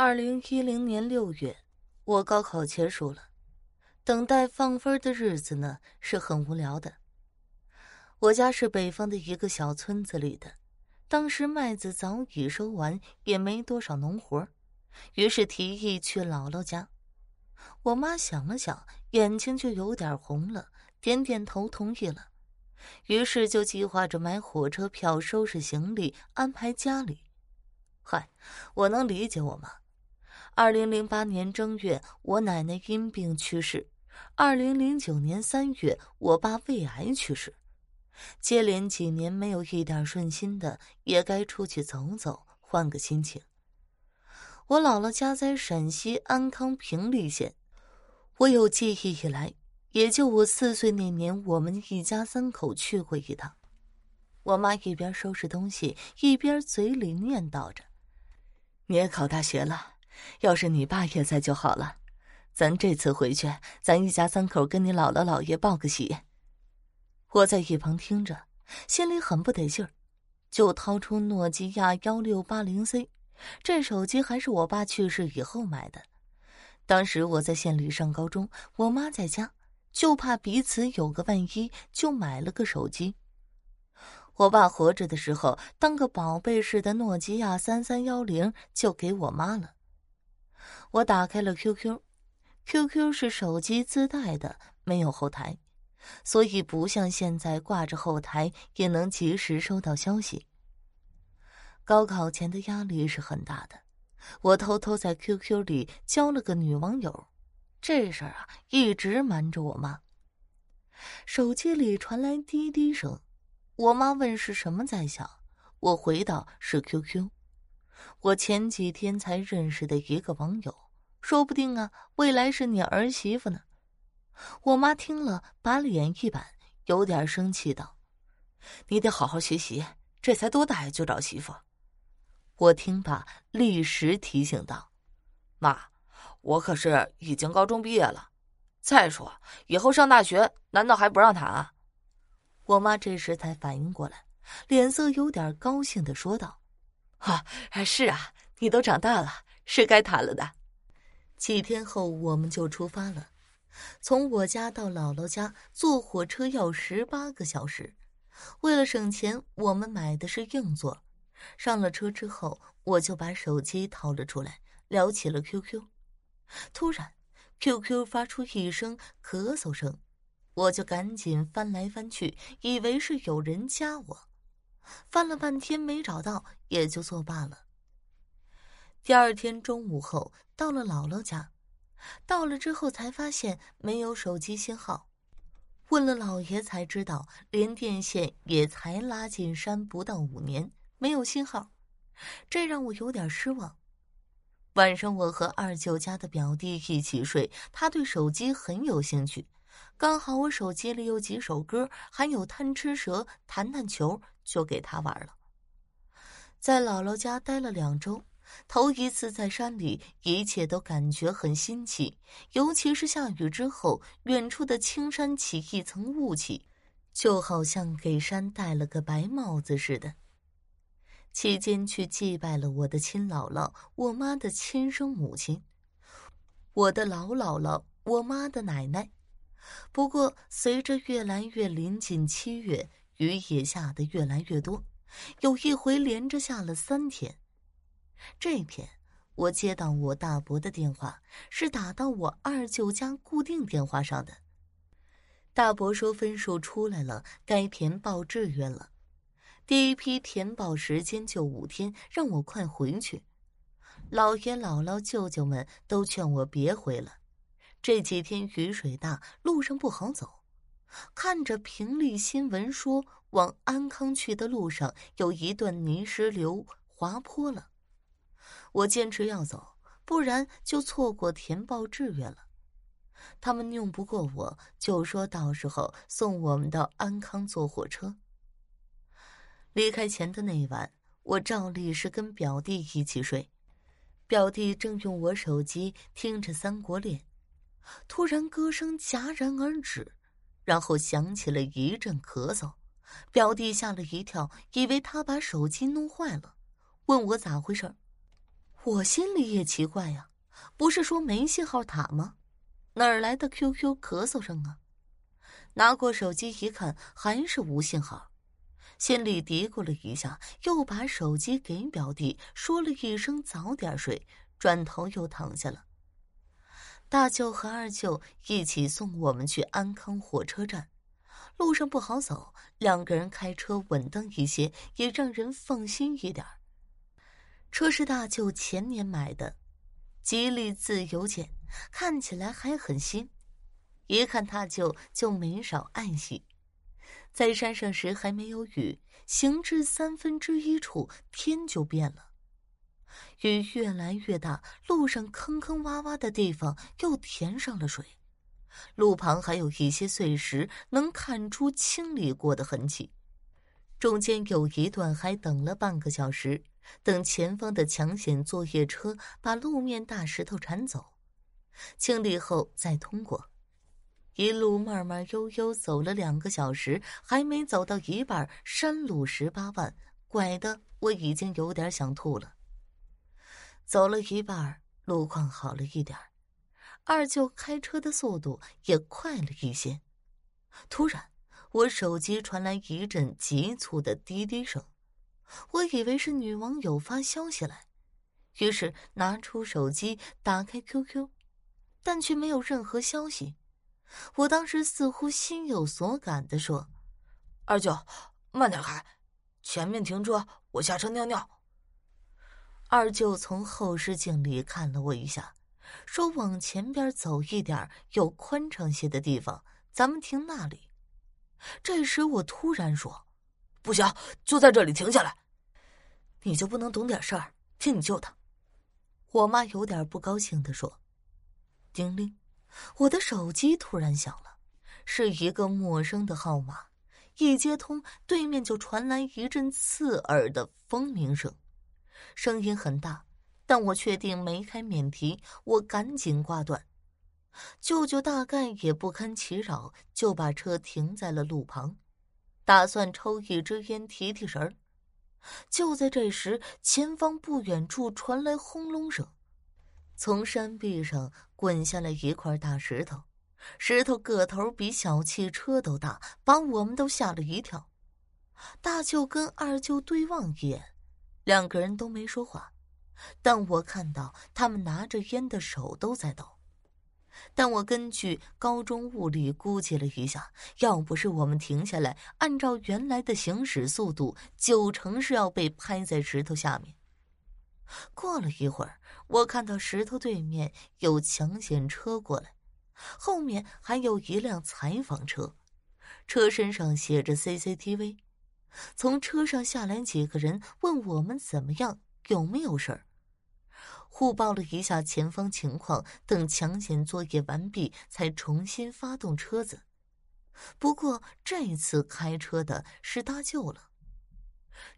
二零一零年六月，我高考结束了，等待放分的日子呢是很无聊的。我家是北方的一个小村子里的，当时麦子早已收完，也没多少农活，于是提议去姥姥家。我妈想了想，眼睛就有点红了，点点头同意了，于是就计划着买火车票、收拾行李、安排家里。嗨，我能理解我妈。二零零八年正月，我奶奶因病去世；二零零九年三月，我爸胃癌去世。接连几年没有一点顺心的，也该出去走走，换个心情。我姥姥家在陕西安康平利县，我有记忆以来，也就我四岁那年，我们一家三口去过一趟。我妈一边收拾东西，一边嘴里念叨着：“你也考大学了。”要是你爸也在就好了，咱这次回去，咱一家三口跟你姥姥姥爷报个喜。我在一旁听着，心里很不得劲儿，就掏出诺基亚幺六八零 C，这手机还是我爸去世以后买的。当时我在县里上高中，我妈在家，就怕彼此有个万一，就买了个手机。我爸活着的时候，当个宝贝似的诺基亚三三幺零就给我妈了。我打开了 QQ，QQ 是手机自带的，没有后台，所以不像现在挂着后台也能及时收到消息。高考前的压力是很大的，我偷偷在 QQ 里交了个女网友，这事儿啊一直瞒着我妈。手机里传来滴滴声，我妈问是什么在响，我回道是 QQ。我前几天才认识的一个网友，说不定啊，未来是你儿媳妇呢。我妈听了，把脸一板，有点生气道：“你得好好学习，这才多大呀，就找媳妇？”我听罢，立时提醒道：“妈，我可是已经高中毕业了，再说以后上大学，难道还不让谈啊？”我妈这时才反应过来，脸色有点高兴的说道。啊，是啊，你都长大了，是该谈了的。几天后，我们就出发了。从我家到姥姥家，坐火车要十八个小时。为了省钱，我们买的是硬座。上了车之后，我就把手机掏了出来，聊起了 QQ。突然，QQ 发出一声咳嗽声，我就赶紧翻来翻去，以为是有人加我。翻了半天没找到，也就作罢了。第二天中午后，到了姥姥家，到了之后才发现没有手机信号，问了姥爷才知道，连电线也才拉进山不到五年，没有信号，这让我有点失望。晚上我和二舅家的表弟一起睡，他对手机很有兴趣，刚好我手机里有几首歌，还有贪吃蛇、弹弹球。就给他玩了。在姥姥家待了两周，头一次在山里，一切都感觉很新奇。尤其是下雨之后，远处的青山起一层雾气，就好像给山戴了个白帽子似的。期间去祭拜了我的亲姥姥，我妈的亲生母亲，我的老姥姥，我妈的奶奶。不过，随着越来越临近七月。雨也下得越来越多，有一回连着下了三天。这天，我接到我大伯的电话，是打到我二舅家固定电话上的。大伯说分数出来了，该填报志愿了。第一批填报时间就五天，让我快回去。姥爷姥姥舅舅们都劝我别回了，这几天雨水大，路上不好走。看着平利新闻说，往安康去的路上有一段泥石流滑坡了，我坚持要走，不然就错过填报志愿了。他们拗不过我，就说到时候送我们到安康坐火车。离开前的那晚，我照例是跟表弟一起睡，表弟正用我手机听着《三国恋》，突然歌声戛然而止。然后响起了一阵咳嗽，表弟吓了一跳，以为他把手机弄坏了，问我咋回事我心里也奇怪呀，不是说没信号塔吗？哪儿来的 QQ 咳嗽声啊？拿过手机一看，还是无信号，心里嘀咕了一下，又把手机给表弟，说了一声早点睡，转头又躺下了。大舅和二舅一起送我们去安康火车站，路上不好走，两个人开车稳当一些，也让人放心一点。车是大舅前年买的，吉利自由舰，看起来还很新。一看大舅就没少爱惜。在山上时还没有雨，行至三分之一处，天就变了。雨越来越大，路上坑坑洼洼的地方又填上了水，路旁还有一些碎石，能看出清理过的痕迹。中间有一段还等了半个小时。等前方的抢险作业车把路面大石头铲走，清理后再通过。一路慢慢悠悠走了两个小时，还没走到一半，山路十八弯，拐的我已经有点想吐了。走了一半，路况好了一点二舅开车的速度也快了一些。突然，我手机传来一阵急促的滴滴声。我以为是女网友发消息来，于是拿出手机打开 QQ，但却没有任何消息。我当时似乎心有所感的说：“二舅，慢点开，前面停车，我下车尿尿。”二舅从后视镜里看了我一下，说：“往前边走一点，有宽敞些的地方，咱们停那里。”这时我突然说。不行，就在这里停下来。你就不能懂点事儿？听你舅的。我妈有点不高兴的说：“叮铃，我的手机突然响了，是一个陌生的号码。一接通，对面就传来一阵刺耳的蜂鸣声，声音很大，但我确定没开免提，我赶紧挂断。舅舅大概也不堪其扰，就把车停在了路旁。”打算抽一支烟提提神儿，就在这时，前方不远处传来轰隆声，从山壁上滚下来一块大石头，石头个头比小汽车都大，把我们都吓了一跳。大舅跟二舅对望一眼，两个人都没说话，但我看到他们拿着烟的手都在抖。但我根据高中物理估计了一下，要不是我们停下来，按照原来的行驶速度，九成是要被拍在石头下面。过了一会儿，我看到石头对面有抢险车过来，后面还有一辆采访车，车身上写着 CCTV。从车上下来几个人，问我们怎么样，有没有事儿。互报了一下前方情况，等抢险作业完毕，才重新发动车子。不过这次开车的是大舅了。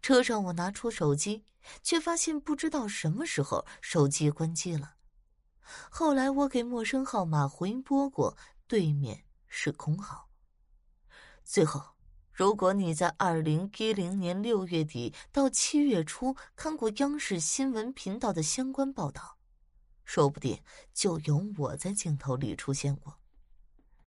车上我拿出手机，却发现不知道什么时候手机关机了。后来我给陌生号码回拨过，对面是空号。最后。如果你在二零一零年六月底到七月初看过央视新闻频道的相关报道，说不定就有我在镜头里出现过。